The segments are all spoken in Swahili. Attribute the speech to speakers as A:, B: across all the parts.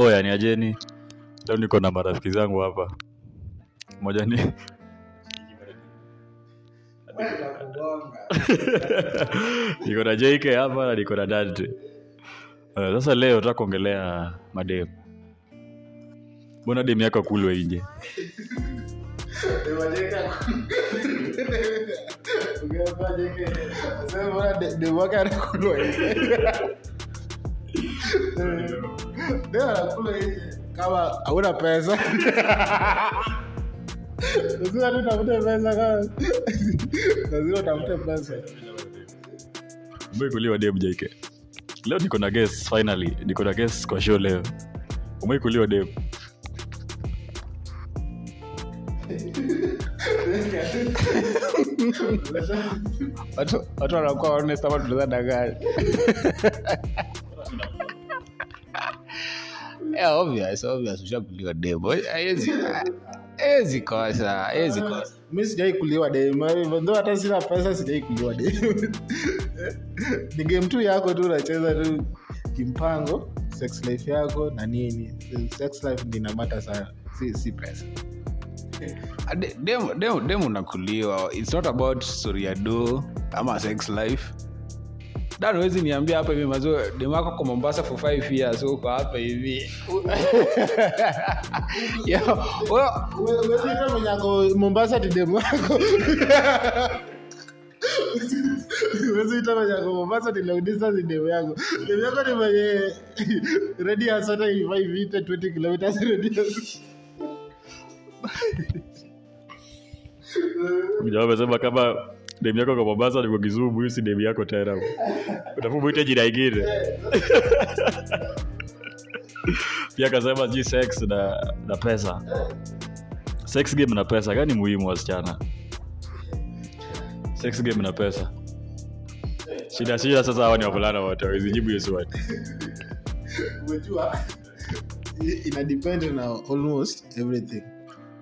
A: oya ni ajeni. Leo niko na marafiki zangu hapa. Moja ni niko na jk hapa na niko na dante. Eh, sasa leo nataka kuongelea madem mbona dem yako akulwe nje
B: kama hauna pesa. Lazima tu utafute pesa kama lazima utafute pesa.
A: Umeikuliwa dem jaike leo niko na guest finally. Niko na guest kwa show leo. Umeikuliwa dem
B: watu watu wanakuwa honest ama tunaweza danganya yeah, obvious obvious ushakuliwa demo. Haiwezi haiwezi kosa haiwezi kosa. Mi sijai kuliwa demo hata sina pesa sijai kuliwa demo. Ni game tu yako tu unacheza tu kimpango sex life yako na nini. Sex life ndinamata sana si, si pesa. Dem unakuliwa. Its not about story ya do ama sex life dan wezi niambia hapa hivi mazo dem wako kwa mombasa for five years uko hapa hivi. Yo, wewe- wezi mwenye ako mombasa ti dem wako wezi ita mwenye ako mombasa ti long distance ni yako. Dem yako ni mwenye radius hata ifai vite 20 kilometers radius.
A: Jamaa amesema kama dem yako kwa mombasa niko kisumu hiyo si demu yako tena. Mwite jina ingine. Pia akasema ji sex na, na pesa. Sex game na pesa gani muhimu wasichana. Sex game na pesa. Shida shida sasa hawa ni wavulana wote wawezijibu hiyo swali.
B: Ina depend na almost everything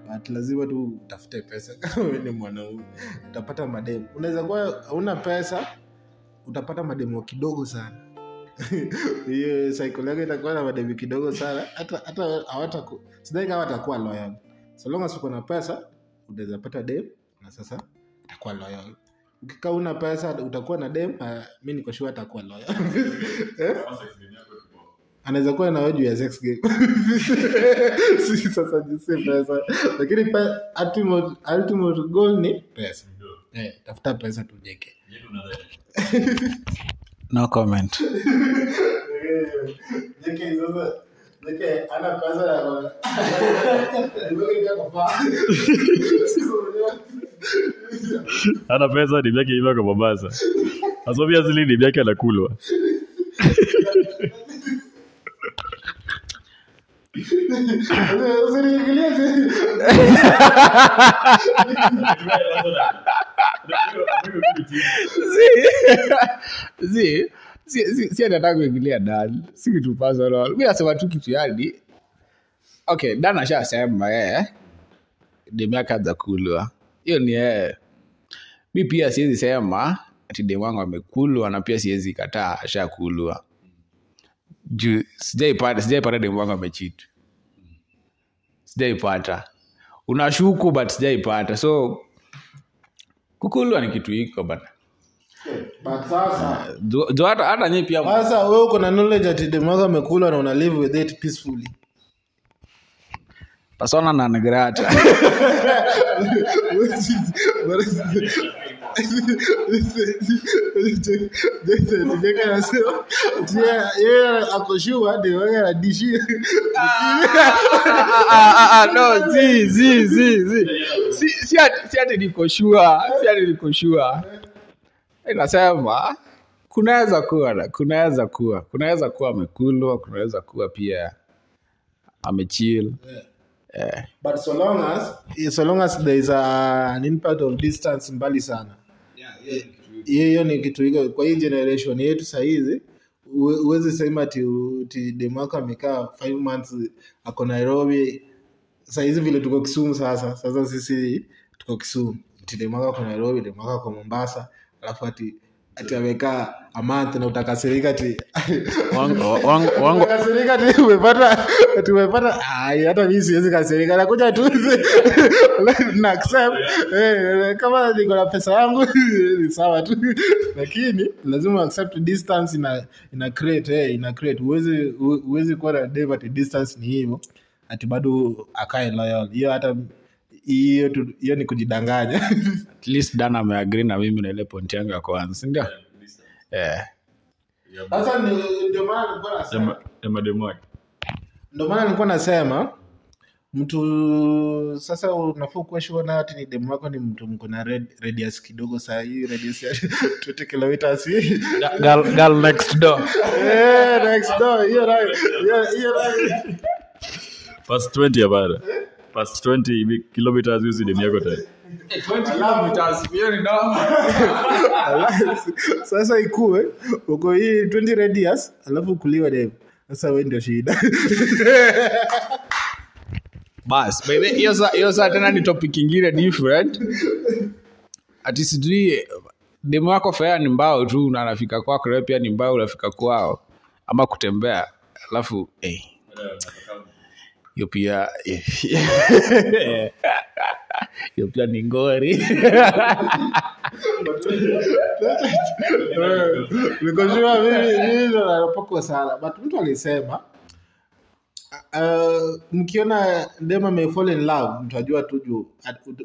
B: but lazima tu utafute pesa. Ni mwanaume utapata mademu. Unaweza kuwa hauna pesa utapata mademu kidogo sana. Hiyo yako itakuwa na mademu kidogo sana. Hata hata hawataku watakuwa loyal. So long na pesa unaweza pata dem na sasa atakuwa loyal. Ukikaa una pesa utakuwa na dem uh, mi nikoshua atakuwa loyal. Eh? Anaweza kuwa na juu ya sex game. Si sasa jisi pesa lakini pe, ultimate, ultimate goal ni pesa. Eh, tafuta pesa tujeke. No comment. Jeke sasa. Jeke ana pesa ya
A: ana pesa dem yake iva kwa mombasa asomia zili ni yake anakulwa
B: si anataka kuingilia dan si kitu personal mi tu kitu yani okay dan ashasema yeye yake anza kulwa hiyo ni yeye mi pia siwezi sema ati wangu amekulwa na pia siwezi kataa ashakulwa juu sijaipata sijaipata demu wangu amechit sijaipata. Unashuku but sijaipata. So kukulwa ni kitu iko bana
C: sasa
B: Jo- hata hata nyi pia
C: sasa wewe uko na knowledge ati demu amekula na una live with it peacefully.
B: Persona non grata
C: yeye
B: inasema kunaweza kuwa kunaweza kuwa kunaweza kuwa amekulwa kunaweza kuwa pia amechill
C: but so long as so long as there is a, an impact of distance mbali sana hiyo ni kitu iko kwa hii generation yetu sahizi huwezi sema ti demu amekaa five months ako nairobi. Sahizi vile tuko kisumu sasa sasa sisi tuko kisumu. Ti demu ako nairobi demu ako mombasa alafu ati
B: ati amekaa a na utakasirika Ukasirika ati umepata ati umepata ai hata mimi siwezi kasirika nakuja tu na accept. Eh, kama niko na pesa yangu ni sawa tu. Lakini lazima accept distance ina ina create eh, ina create. Uwezi uwezi kuwa na Dave ati distance ni hivyo. Ati bado akae loyal. Hiyo hata hiyo hiyo ni kujidanganya.
C: At least dan ameagri na mimi na ile point yangu ya kwanza sindio
B: sasa ndio maana nilikuwa nasema ndio maana nilikuwa mtu sasa unafaa kuwa sure na ati ni demu wako ni mtu mko na red- radius kidogo saa hii radius ya 20 kilometers. Hii
C: girl, girl next door.
B: Yeah, next door hiyo hiyo hiyo
A: past 20 ya bada past 20 hivi kilometers hizi demu yako
B: Alafu, sasa ikuwe uko hii 20 radius alafu kuliwa dem sasa we ndio shida.
C: Bas baby, hiyo saa hiyo tena ni topic ingine different. Ati sijui demu wako fea ni mbao tu na anafika kwako pia ni mbao unafika kwao. Ama kutembea alafu eh, hiyo pia hiyo pia ni ngori.
B: Nikoshua mimi sana. But mtu alisema uh, mkiona dem amefall in love mtajua tu juu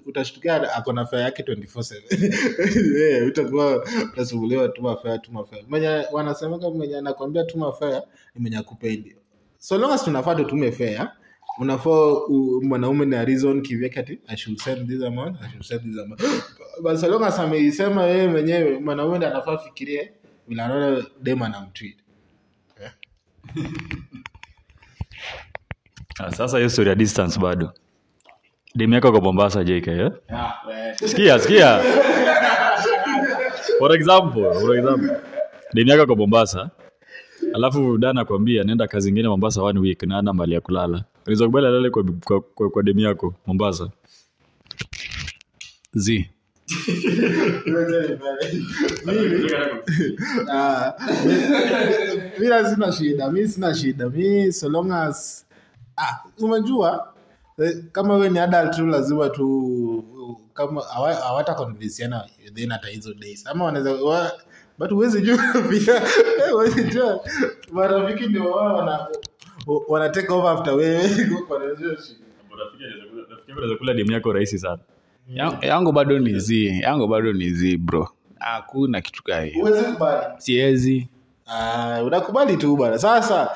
B: utashtukia ako na fea yake 24/7 utakuwa utasumbuliwa tuma fea tuma fea mwenye wanasemaga mwenye anakwambia tuma fea ni mwenye akupendi. So long as tunafaa tutume fea unafaa mwanaume na reason kivyake ati i should send this amount i should send this amount. But so long as ameisema yeye mwenyewe mwanaume ndiye anafaa fikirie vile anaona dem anamtreat
A: Ah, sasa hiyo story ya distance bado. Demu yako kwa mombasa jk eh? sikia sikia. For example for example. Demu yako kwa mombasa. Alafu dana akwambia nenda kazi ingine mombasa one week na ana mali ya kulala unaweza kubali alale kwa, kwa, kwa, kwa demu yako mombasa?
C: Z.
B: Mi- sina shida mi sina shida mi so long ah, umejua eh, kama we ni adult tu lazima tu kama hawa- hawata convinsiana within hata hizo days. Ama wanaweza wa, but huwezi jua pia. Eh, huwezi jua. Marafiki ndio wao wana wana take over after wewe.
A: Unaweza kula demu yako rahisi sana.
C: Yangu bado ni z yangu bado ni z bro. Hakuna kitu kaa hiyo.
B: Kubali? Ah unakubali tu bana sasa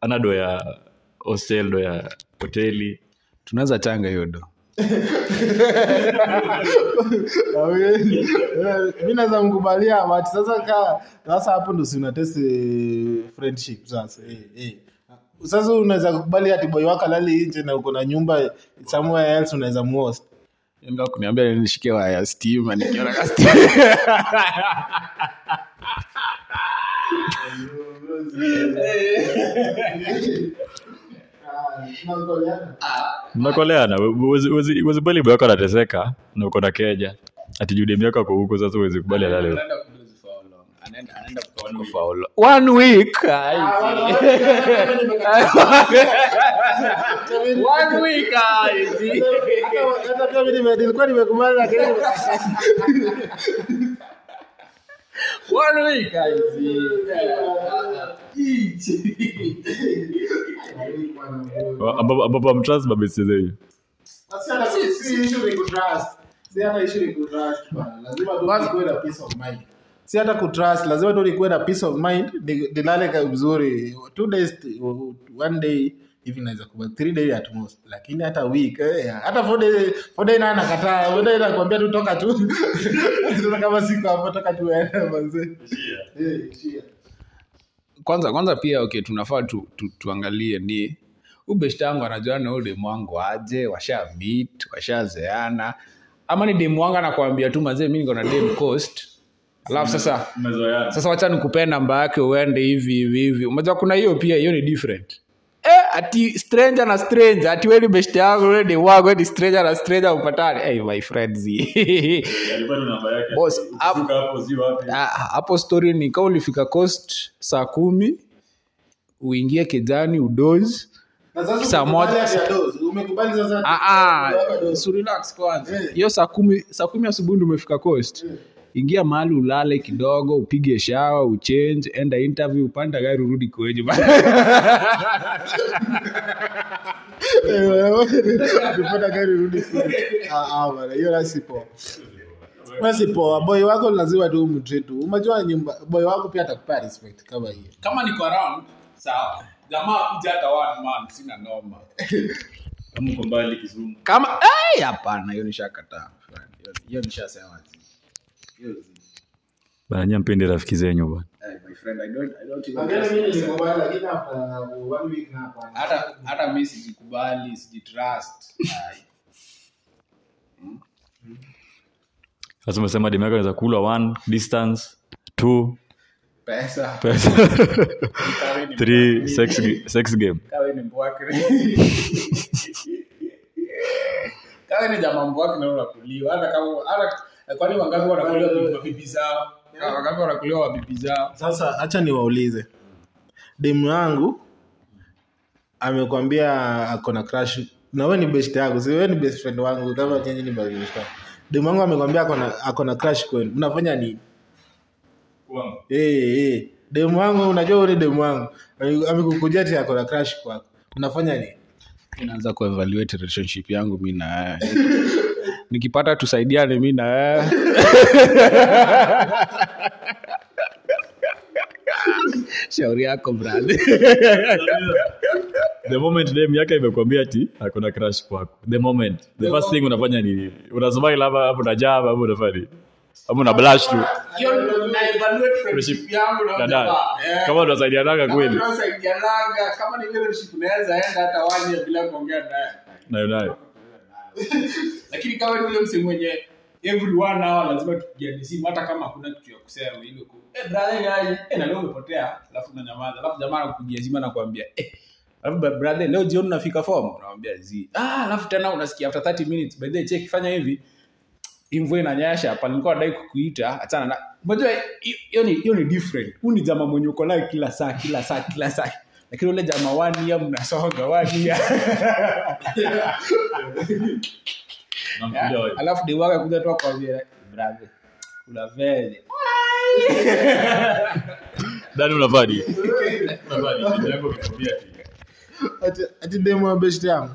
A: ana do ya hostel do ya hoteli.
C: Tunaweza changa hiyo do
B: mi naweza mkubalia but sasa ka sasa hapo ndo si unatest eh, friendship sasa eh, eh. sasa unaweza kukubali ati boy wako lali nje na uko na nyumba somewhere else unaweza most
C: Enda kuniambia nishike waya stima nikiona ka stima.
A: mnakoleana uwezi kubali boy wako anateseka na uko na keja ati miaka yako ako huko sasa uwezi kubali alale.
C: One week. One week. ai.
B: Hata pia mimi nime- nilikuwa nimekubali lakini
C: One week.
A: Ambapo amtrust zenyu
B: Si hata- kutrust. Lazima tu nikuwe na peace of mind. nilale vizuri. Two days one day hivi naweza kuba three day at most. Lakini hata week eh, hata four day four day naye nakataa. Four day nakwambia tu toka tu. Sasa kama siku hapo toka tu wewe manze. Eh shia
C: kwanza kwanza pia okay tunafaa tu, tu, tuangalie ni ubeshta wangu anajua na udemu wangu aje washa meet washazeana ama ni demu wangu anakuambia tu mazee mi niko na dem coast. Alafu sasa sasa wacha nikupee namba yake uende hivi hivi hivi. Unajua kuna hiyo pia hiyo ni different. Eh, ati stranger na stranger ati weni beshte yangu weni wangu weni stranger na stranger upatane hey, my friends. Boss, up- Ah, hapo story ni kama ulifika coast saa kumi uingie kijani udozi Saa moja- Ah, ah,
B: Umeweka dozi.
C: so relax kwanza
B: Eh.
C: hiyo saa kumi saa kumi asubuhi ndo umefika coast ingia mahali ulale kidogo upige shawa uchange enda interview upanda gari urudi
B: kwenyu gari. Ah, ah, hiyo poa. Boy wako lazima tu umtreat tu. Nyumba boy wako pia atakupea respect kama hiyo.
C: kama niko around sawa jamaa kuja hata one man sina noma.
A: Kama uko mbali kizungu.
C: Kama ai, hapana hiyo nishakataa Hiyo- hiyo nishasema Hiyo
A: bana mpendi rafiki zenyu bana
C: my friend, I don't, I don't even
B: mimi nilikubali lakini after one week na hapana.
C: hata hata mi sijikubali sijitrust.
A: Sasa umesema demu yako anaweza kula one distance two
C: pesa.
A: Pesa. Three sex, sex game.
C: Kawe ni mbwake kawe ni jamaa mbwake na unakuliwa. Hata kama hata kwani wangapi wanakuliwa kwa bibi zao? Wangapi wanakuliwa wa bibi zao?
B: Sasa acha niwaulize. Demu yangu amekwambia ako na crash na wewe ni best yangu si wewe ni best friend wangu? Kama chenye ni best. Demu yangu amekwambia ako na ako na crash kwenu. Mnafanya nini? Eh eh. Demu wangu unajua ule demu wangu. Amekukujia ati ako na crush kwako. Unafanya nini?
C: inaanza kuevaluate relationship yangu mi na nikipata tusaidiane mi na shauri yako brother
A: the moment dem yake imekwambia ati akona crush kwako the moment the first thing unafanya ni unasmile labda unajaa unafanya nini ama una blush tu. Dada.
C: Eh.
A: kama unasaidianaga kweli.
C: tunasaidianaga, naye
A: nayo nayo.
C: Lakini kama ni ule mse mwenye every one hour lazima tupigane simu hata kama hakuna kitu ya kusema ile ku eh brother eh na leo umepotea. Alafu unanyamaza. Alafu jamaa anakupigia simu anakuambia eh alafu brother leo jioni unafika form? Unamwambia zi ah alafu tena unasikia after 30 minutes by the way check fanya hivi mvua inanyesha palikuwa nadai kukuita achana na unajua hiyo- ni hiyo ni different. Huu ni jamaa mwenye uko naye kila saa kila saa kila saa. Lakini ule jamaa wani ya mnasonga
A: wani. Ya
C: alafu demu wake kuja tu akwambia brother kuna vele
A: Dani unavadi unavadi ndio yako amekwambia ati
B: demu yangu.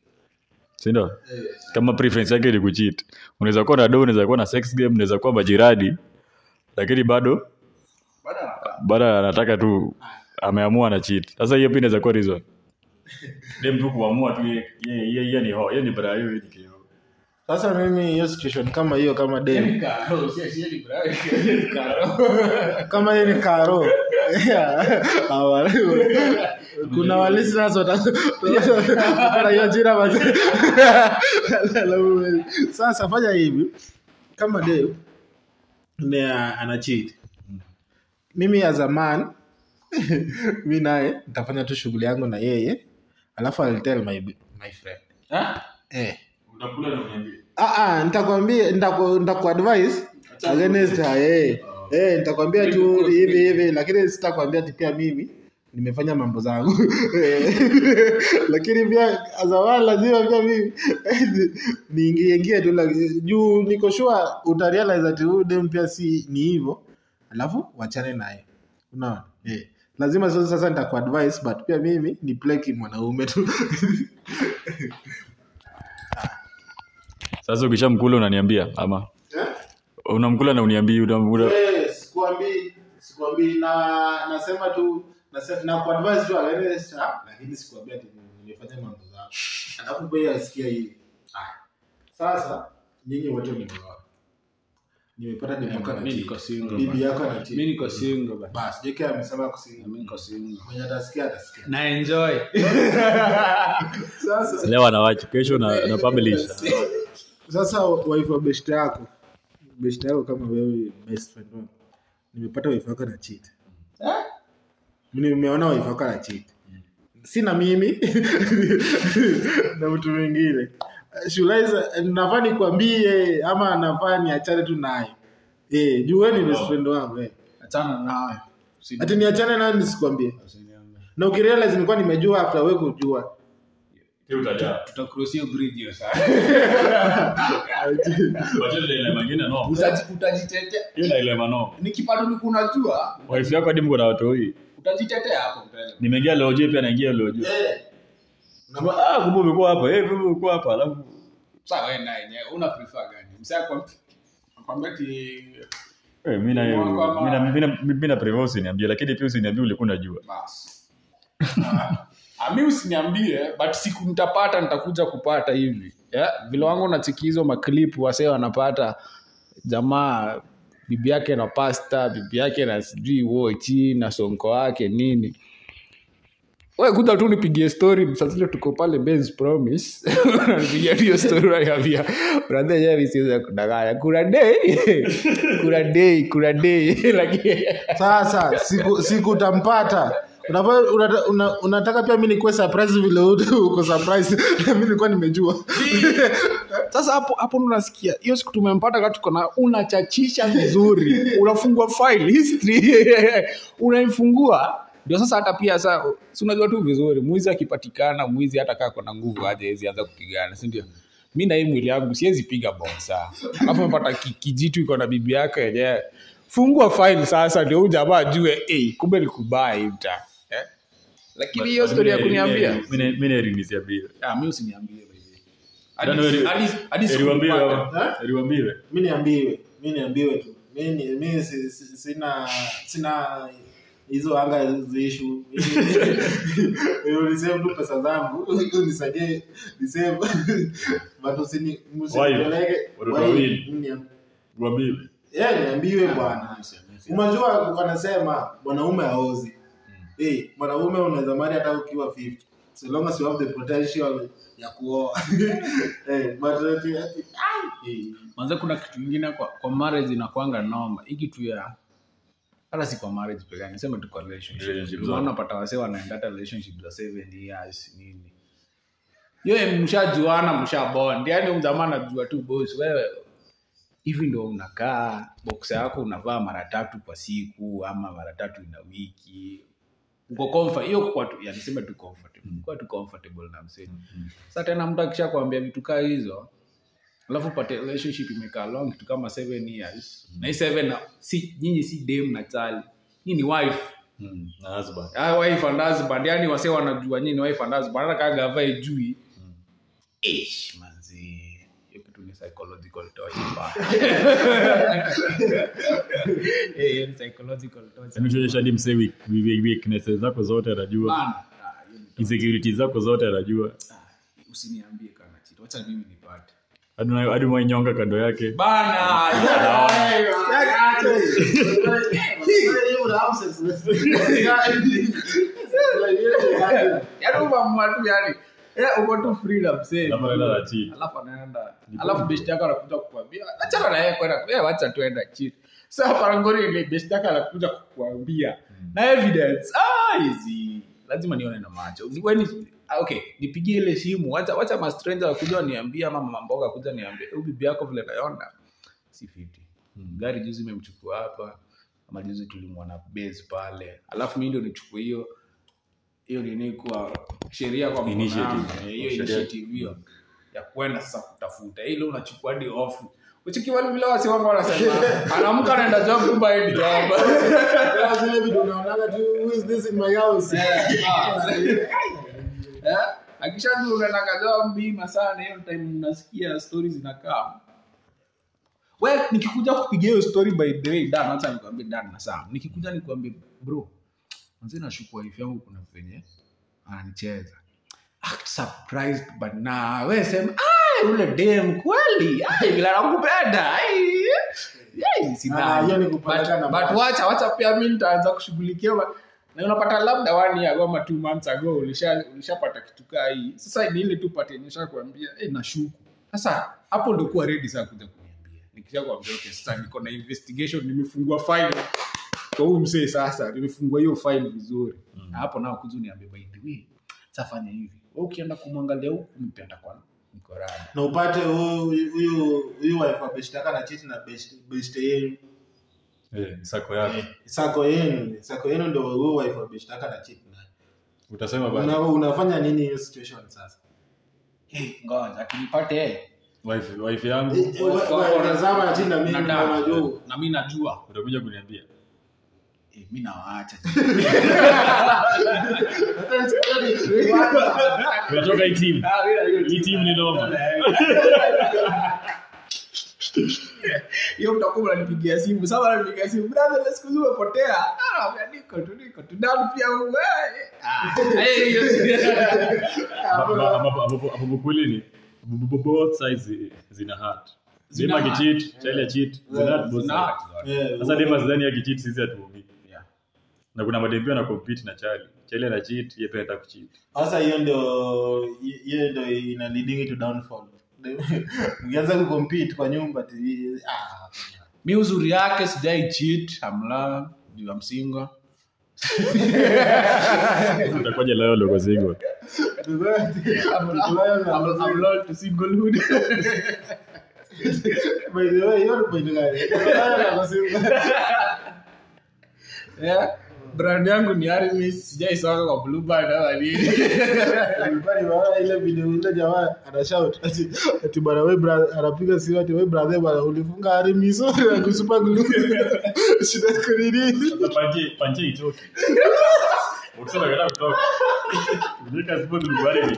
A: Si ndio? Kama preference yake ni kucheat. Unaweza kuwa na do, unaweza kuwa na sex game, unaweza kuwa majirani lakini bado
C: bado
A: anataka tu ameamua na cheat. Sasa hiyo pia inaweza kuwa reason. Dem tu kuamua tu yeye yeye yeye ni ho, yeye ni bra, yeye ni kio.
B: Sasa mimi hiyo situation kama hiyo kama
C: deni si- Karo.
B: kama hiyo ni karo. Kuna hiyo jina sasa fanya hivi. Kama dem ni ana mimi as a man mi naye nitafanya tu shughuli yangu na yeye alafu I'll tell my, my friend.
C: Huh?
B: eh. Ah, ah, nitakwambia nitakuadvise against her eh. Eh, nitakwambia tu hivi hivi lakini sitakwambia ati pia mimi nimefanya mambo zangu. Eh, lakini pia azawal lazima pia mimi niingie ingie tu juu niko sure utarealize ati huyu dem pia si ni hivyo. Alafu wachane naye. Unaona? Eh. lazima sasa sasa nitakuadvise but pia mimi ni pleki mwanaume tu
A: Sasa ukishamkula unaniambia ama? Unamkula na uniambii unamkula
B: Eh, sikwambii na nasema tu nase- na kuadvise tu against her, lakini sikuambia ati nimefanya mambo zangu alafu pia asikia hivi sasa nyinyi wote mmeoa. Nimepata nimepaka na
C: Mimi niko single,
B: bibi yako na cheat.
C: Mimi niko single bana.
B: basi jeke amesema kusinga
C: Mimi niko single.
B: mwenye atasikia atasikia.
C: Na enjoy.
B: sasa.
A: Leo anawacha kesho na, na publish
B: sasa wife wa yako best yako kama wewe best friend wako nimepata wife yako na cheat. Nimeona wife yako na cheat. Sina mimi na mtu mwingine. Shulaiza nafaa nikwambie ama nafaa niachane tu naye? Eh jueni best friend wangu eh.
C: Achana nayo.
B: ati niachane naye nisikwambie. Na ukirealize nilikuwa nimejua after wewe kujua
C: Tutacross hiyo bridge hiyo saa. Utaji- Utajitetea.
A: hiyo nailema no
C: Nikipata ni kunajua,
A: wife yako hadi mko na watoi
C: utajitetea hapo mbele.
A: nimeingia loje pia naingia loje ah kumbe umekuwa hapa eh kumbe umekuwa hapa alafu
C: Sasa wewe naye una prefer gani? Msaya kwa akwambia ati
A: eh mimi na mimi na mimi na mimi na lakini pia usiniambie ulikuwa unajua
C: basi. Ah, mi usiniambie but siku nitapata nitakuja kupata hivi. Yeah? vile wangu nachiki maklipu wasee wanapata jamaa bibi yake na pasta bibi yake na sijui wochi na sonko wake nini. Kuja tu nipigie story saa tuko pale Benz promise. Unanipigia hiyo story unaniambia brother yeye mimi kudanganya. Kuna day. Kuna day kuna day. Lakini
B: sasa siku utampata Unafaa- unata- una- unataka pia mi nikuwe surprise vile uko surprise mi nilikuwa nimejua.
C: Sasa hapo hapo unasikia hiyo siku tumempata kati tuko na unachachisha vizuri. Unafungua file history. Unaifungua. Ndio sasa hata pia sa si unajua tu vizuri mwizi akipatikana mwizi hata kaa kona nguvu aje hezi anza kupigana si ndio? Mi na hii mwili yangu siwezi piga bonsa alafu mepata kijitu iko na bibi yako yenyewe. Fungua file sasa ndio huyu jamaa ajue hey, kumbe eh? Lakini hiyo story ya kuniambia.
A: mimi narinisia bila
C: Ah, mimi usiniambie
B: mi niambiwe mi niambiwe tu. Mi sina sina hizo anga ziishu nisave tu pesa zangu. Nisaidie nisave but usini msinipeleke
A: Watoto
B: Wai-
A: wawili.
B: mniam-
A: Wambiwe.
B: Yeah, niambiwe bwana. Unajua wanasema mwanaume aozi hey, mwanaume unaweza mari hata ukiwa 50 so long as you have the potential ya kuoa. Hey, but ati- ati- hey.
C: manze kuna kitu ingine kwa, kwa marriage inakwanga noma hii kitu ya hata si kwa marriage pekee niseme tu kwa relationship. Unapata wasee wanaenda hata relationship za 7 years nini. Yo mshajuana mshabond. Yani mjamaa anajua tu boss. Wewe hivi ndo unakaa boksa yako unavaa mara tatu kwa siku ama mara tatu ina wiki uko comfort hiyo kwa tu yani sema tu comfortable. Kwa tu comfortable na msee. Sasa tena mtu akisha kuambia vitu kaa hizo alafu upate relationship imekaa long kitu kama seven years. Na hii seven si nyinyi si dem na chali hii ni wife.
A: Mm, na husband.
C: Ah, wife and husband. Yani wase wanajua nyinyi ni wife and husband. Hata kaga avae jui ish manzi ni psychological Eh,
A: Yaani msee weaknesses zako zote anajua.
C: Ah,
A: insecurities zako zote anajua.
C: Usiniambie kana chito wacha mimi nipate
A: hadi mwainyonga kando yake.
C: Bana yaani yani uko tu freedom
A: Alafu anaenda
C: alafu anaenda. Yako anakuja kukuambia. Achana na yeye kwenda. Eh wacha tuenda cheat. Sasa parangori ile best yako anakuja kukuambia. Na evidence. Ah hizi lazima nione na macho. When ah, okay. Nipigie ile simu. Wacha wacha ma stranger wakuja waniambia ama mama mboga kuja niambie huyu bibi yako vile naona si fiti gari juzi imemchukua hapa. Ama juzi tulimwona base pale. Alafu mimi ndio nichukue hiyo hiyo nini kwa sheria kwa. Eh, hiyo initiative hiyo ya kwenda sasa kutafuta. Ile unachukua hadi off. Uchikiwa vile wasi wangu wanasema anaamka anaenda job kumba haendi job.
B: Zile vitu unaonaga tu who is this in my house?
C: Eh, akishajua unaenda job bima sana hiyo time unasikia stories zinakaa. We nikikuja kupiga hiyo story by the way dan hata nikwambie dan na sam. Nikikuja nikwambie bro mzee nashukua hivi yangu kuna venye ananicheza. Act surprised but na we sema "Ai, ule dem kweli. Ai, vile anakupenda ai." Ai, sidhani.
B: Ah, hiyo ni kupeleka na
C: But- wacha wacha pia mimi nitaanza kushughulikia na unapata labda one year ago ama two months ago ulisha ulishapata kitu kaa hii. Sasa ni ile tu pate nisha kuambia eh nashuku. Sasa hapo ndio kuwa ready sasa kuja kuniambia. Nikisha kuambia okay sasa niko na investigation nimefungua file kwa huyu msee sasa nimefungua hiyo file vizuri. Na hapo nao kuja niambie by the way sasa fanya hivi. Wewe ukienda kumwangalia huku mpenda kwa
B: na upate huyu huyu huyu wife abeshtaka na cheat na best best yenu.
A: Eh, sako yako
B: sako yenu sako yenu ndio huyu wife abeshtaka na cheat na.
A: Utasema bana
B: una, unafanya nini hiyo situation sasa?
C: Eh ngoja akinipate eh
A: wife wife yangu.
B: Eh, eh, na chini na mimi unajua.
C: Na mimi najua.
A: Utakuja kuniambia
C: eh, mi nawaacha
A: hii hii ni noma
C: hiyo mtakuwa mnanipigia simu. Sasa nanipigia simu. Brother siku umepotea. Ah niko tu niko tu. Down pia wewe ah.
A: Hapo kweli ni both sides zina
C: Zina
A: dema
C: hurt.
A: kicheat chali cheat zina hurt both sides. sasa dema sidhani akicheat sisi hatuumii. Na kuna madem pia na compete na chali chali ana cheat yeye pia anataka kucheat.
B: Sasa hiyo ndio hiyo ndio ina leading to downfall. Ukianza kucompete kwa nyumba ti ah
C: Mimi uzuri yake sijai cheat amla juu I'm single
A: utakuja leo logo single
C: I'm, loyal to singlehood.
B: By the way you're ni point gani
C: yeah brand yangu ni Aramis sijai soka kwa blue band ama nini
B: Bali bana ile video ile jamaa ana shout. Ati ati bana wewe brother anapiga simu ati wewe brother bana ulifunga arimiso na kusupa glue shida kunini
A: sasa panje panje itoke ukisema kada kutoka nika sport lugari ni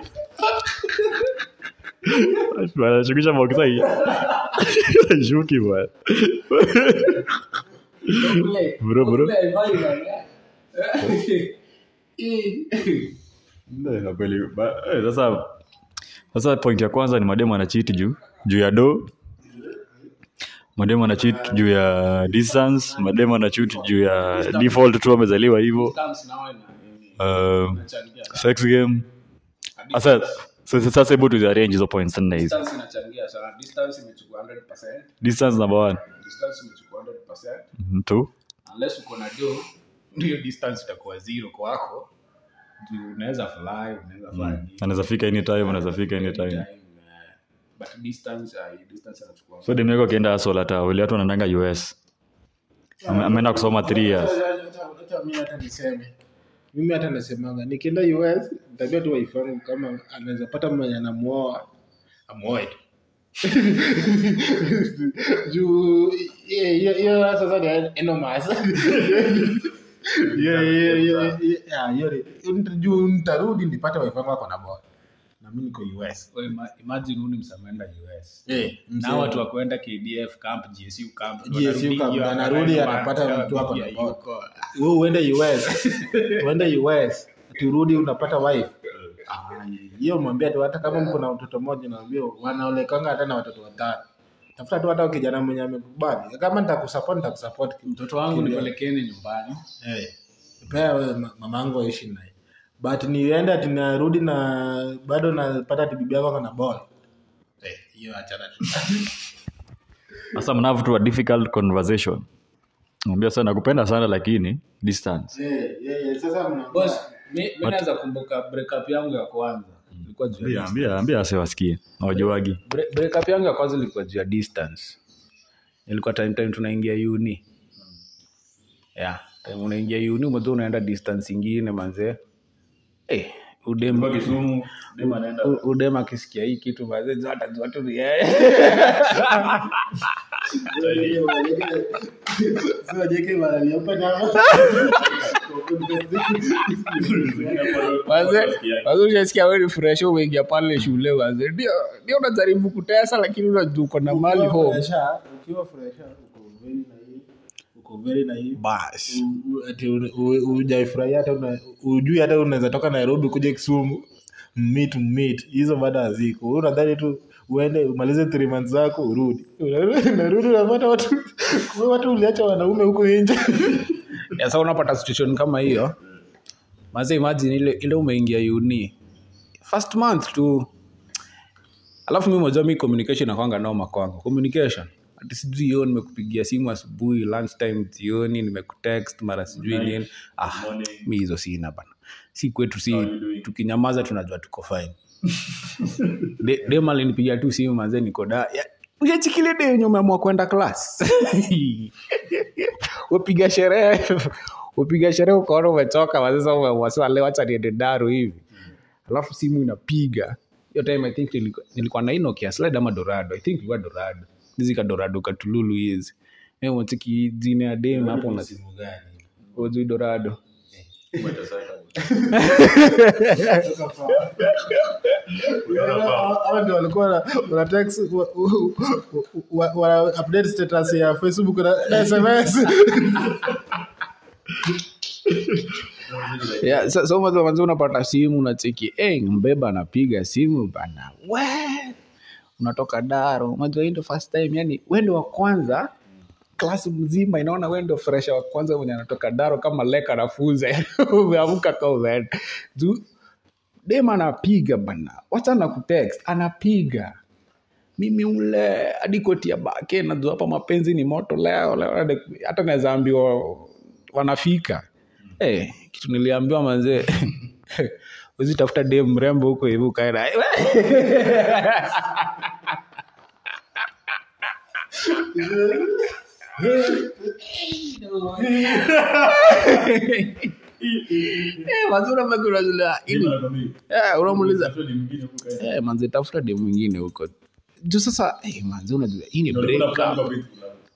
A: bana shukisha mokisa hii shuki bwana Bro, bro. Kweli. Eh, sasa sasa point ya kwanza ni mademu anachiti juu juu ya do mademu anachit juu ya distance mademu anachit juu ya default tu amezaliwa hivyo uh, sex game sasa sasa hebu tuziarrange hizo points nne hizo
C: Distance inachangia sana. Distance imechukua 100%.
A: distance number one
C: Distance imechukua 100%.
A: Two
C: Unless uko na do, ndio distance itakuwa zero kwako. Unaweza fly, unaweza fly.
A: anaweza fika anytime anaweza fika anytime.
C: Time, eh, but distance, uh, distance anachukua
A: so demu yako akienda asol hata wale watu wanaendanga us Ame- ameenda kusoma 3 years.
B: hata mimi hata niseme. Mimi hata nasemanga nikienda us nitabia tu wife wangu kama anaweza pata mwenye anamuoa amuoe tu. Juu hiyo- hiyo hiyo sasa ni enormous Juu nitarudi nipate wife wangu ako na boa na niko us
C: imagine huu ni msameenda US.
B: Eh,
C: na watu wa KDF camp, GSU camp,
B: GSU camp, anarudi, anapata mtu na wewe uende us uende us turudi unapata wife Ah, hiyo mwambia tu hata kama mko na mtoto mmoja naambia wanaolekanga hata na watoto watano tafuta tu hata kijana mwenye amekubali. Kama nitakusupport nitakusupport
C: mtoto wangu nipelekeni nyumbani.
B: Eh. Pea wewe ma- mamangu aishi naye. But nienda narudi na bado napata ati bibi yako ako na ball. Eh hiyo achana tu.
A: Sasa mnavo tu a difficult conversation. Mwambia sana nakupenda sana lakini distance.
B: Eh yeah. sasa mna
C: boss mi mi naweza kumbuka breakup yangu ya kwanza ilikuwa juu ya
A: ambia ambia ambia asiwasikie awajuagi
C: Bre- breakup yangu ya kwanza ilikuwa juu ya distance ilikuwa time time tunaingia uni yeah time unaingia uni umejua unaenda distance ingine manzee eh udema akisikia hii kitu manzee jua atajua tu ni yeye ushasikia wewe ni fresh umeingia pale shule manzee ndio ndio unajaribu kutesa lakini uko na mali ho
B: fresha ukiwa fresha uko very naive uko very naive.
C: Bas
B: U- u- ati u- u- hujaifurahia hata ujui hata unaweza toka nairobi kuja kisumu meet meet. Hizo bado haziko. Wewe unadhani tu uende umalize three months zako urudi. Narudi unapata watu watu uliacha wanaume huko nje
C: yeah, sa unapata situation kama hiyo maze imagine ile, ile umeingia uni. First month tu. Alafu mi moja mi communication nakwanga noma kwangu. Communication. Ati sijui yo nimekupigia simu asubuhi lunchtime jioni nimekutext mara sijui nini. Ah, mi hizo sina bana. Si kwetu si tukinyamaza tunajua tuko fine. De- dem alinipigia tu simu manze niko da. Ya- ujachikile de yenye umeamua kwenda klas upiga sherehe upiga sherehe ukaona umechoka wazesa umewasiwa leo acha niende daru hivi. Alafu simu inapiga. Hiyo time i think nilikuwa, nilikuwa na ino slide ama dorado? I think ilikuwa dorado. Hizi ka dorado katululu hizi. Jina ya dem hapo una ujui dorado
B: hawa ndio walikuwa wana- text update status ya facebook na na sms
C: yeah, so, so mazo mazo unapata simu unacheki eh, mbeba anapiga simu bana we unatoka daro. Hii first time yani wendo wa kwanza klasi mzima inaona we ndio fresha wa kwanza mwenye anatoka daro kama leka anafunza umeamka ka umeenda. Dem anapiga bana. Wacha na kutext anapiga. Mimi ule hadi koti ya bake najua hapa mapenzi ni moto leo leo hata naweza ambiwa wanafika. Hey, kitu niliambiwa manzee uzitafuta dem mrembo huko hivi ukaenda Eh, Eh, unamuuliza. Eh, manze tafuta dem mwingine huko. Juu sasa eh, manze unajua hii ni break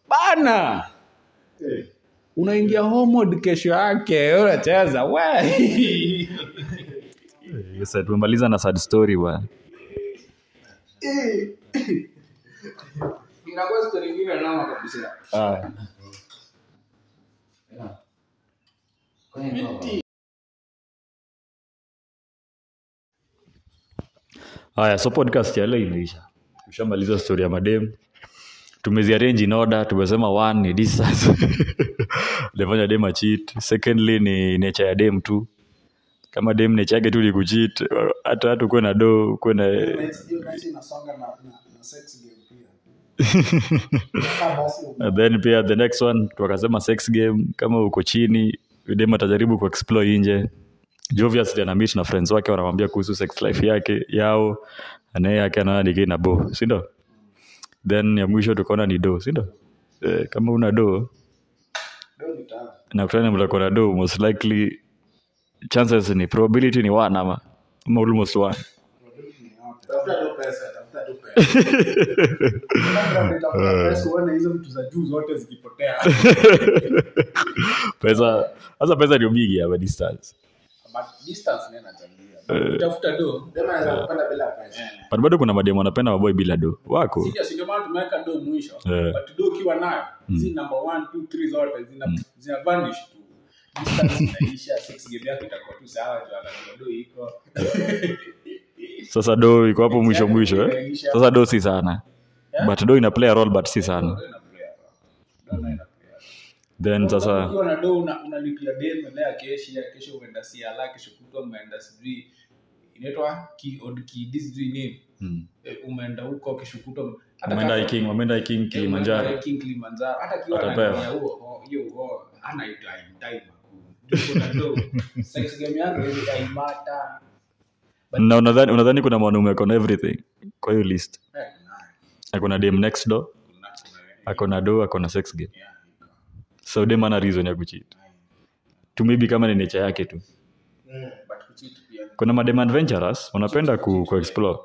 C: bana! Unaingia homod kesho yake unacheza we
A: Yes, tumemaliza na sad story bwana Aya. haya so podcast ya leo imeisha. Tushamaliza story ya madem. Tumeziarrange in order tumesema one ni distance lefanya dem achit secondly ni nature ya dem tu. Kama dem nature yake tu ni kuchit hata hata ukuwe na do ukuwe na Then pia the next one wakasema sex game kama uko chini dem atajaribu kuexplore nje. Jovius obviously na friends wake wanamwambia kuhusu sex life yake yao anaye yake anaona ni na bo sindo then ya mwisho tukaona ni do sindo eh, kama una do nakutana mlako na do most likely chances ni probability ni one ama ama almost one
B: pesa
A: sasa pesa ndio mingi hapa distance. But bado kuna mademu wanapenda maboy bila do wako Sasa do iko hapo mwisho mwisho eh? sasa do si sana. But do ina play a role but si sana. then sasa
C: unalipia dem lea keshi kesho umeenda siala kesho kutwa umeenda sijui inaitwa ki odd sijui nini.
A: Mm.
C: Eh, umeenda huko
A: hiking hiking
C: Eh,
A: kilimanjaro.
C: hiking Kilimanjaro. Hata kiwa
A: Atapewa.
C: huo hiyo ho hana time time Yuko na do sex game yake ile haimata
A: na unadhani unadhani kuna mwanaume akona everything? Kwa hiyo list. Akona dem next door akona do akona sex game. So dem ana reason ya kuchit tu maybe kama ni nature yake tu.
C: But kucheat pia
A: kuna madem adventurous wanapenda ku, ku explore.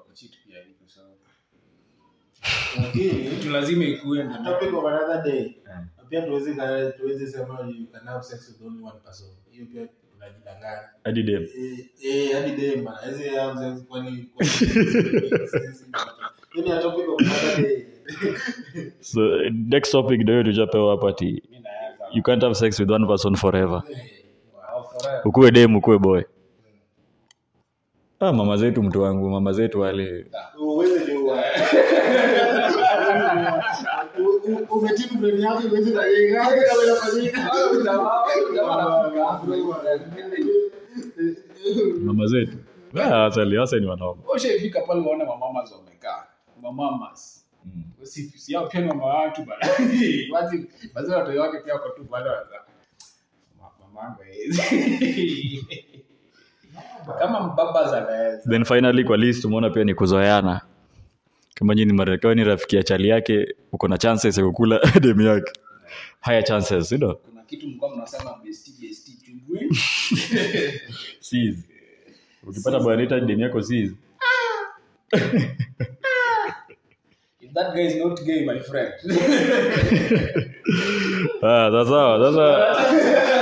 C: Lazima ikuwe ndio
B: topic of another day. Na pia tuwezi sema you can have sex with only one person. Hiyo pia
A: hadi dem
B: Eh, eh, hadi dem bana hizi kwani
A: so next topic ndio tujapewa hapa ati you can't have sex with one person forever.
C: Au
A: ukuwe dem ukuwe boy. Ah, mama zetu mtu wangu mama zetu wale.
B: Uweze jua umetibu brain yako iweze kufanyika kama inafanyika
A: mama zetu. Hasa ni wanoma
C: ushaifika pale uone mamamas wamekaa. Mamamas si si hao pia ni mama watu bana. Wazi wazi watoto wake pia wako tu bado waza mamangu hizi kama mbaba za
A: then finally kwa list umeona pia ni kuzoeana nyini marekani ni rafiki ya chali yake uko na chances ya kukula demu yake. Higher chances you know? ukipata bwanita demu yako sis
C: that guy is not gay my friend.
A: Ah, sasa sasa.
B: hiyo point
A: niko na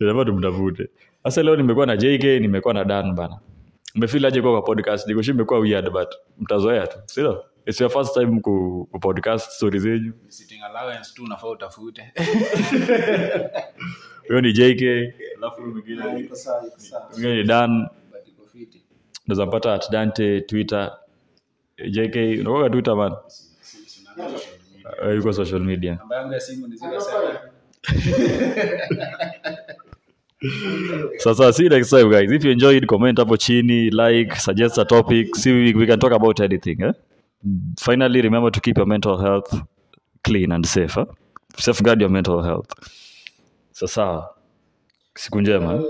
C: jamaa
A: tumtafute sasa leo nimekuwa na jk nimekuwa na dan bana umefeel aje kwa podcast nikoshi imekuwa weird but mtazoea tu sio it's your first time ku, ku podcast story zenyu
C: sitting allowance tu unafaa utafute
A: huyo ni jk alafu mwingine
B: iko sawa iko sawa
A: mwingine ni dan unaweza mpata at dante twitter jk unakuwaga twitter man Eh, yuko social media
C: namba yangu ya simu ni zile seven
A: sasa see you next time guys if you enjoyed comment hapo chini like suggest a topic see we, we can talk about anything eh? finally remember to keep your mental health clean and safe eh? safeguard your mental health sasa siku njema eh?
B: Eh,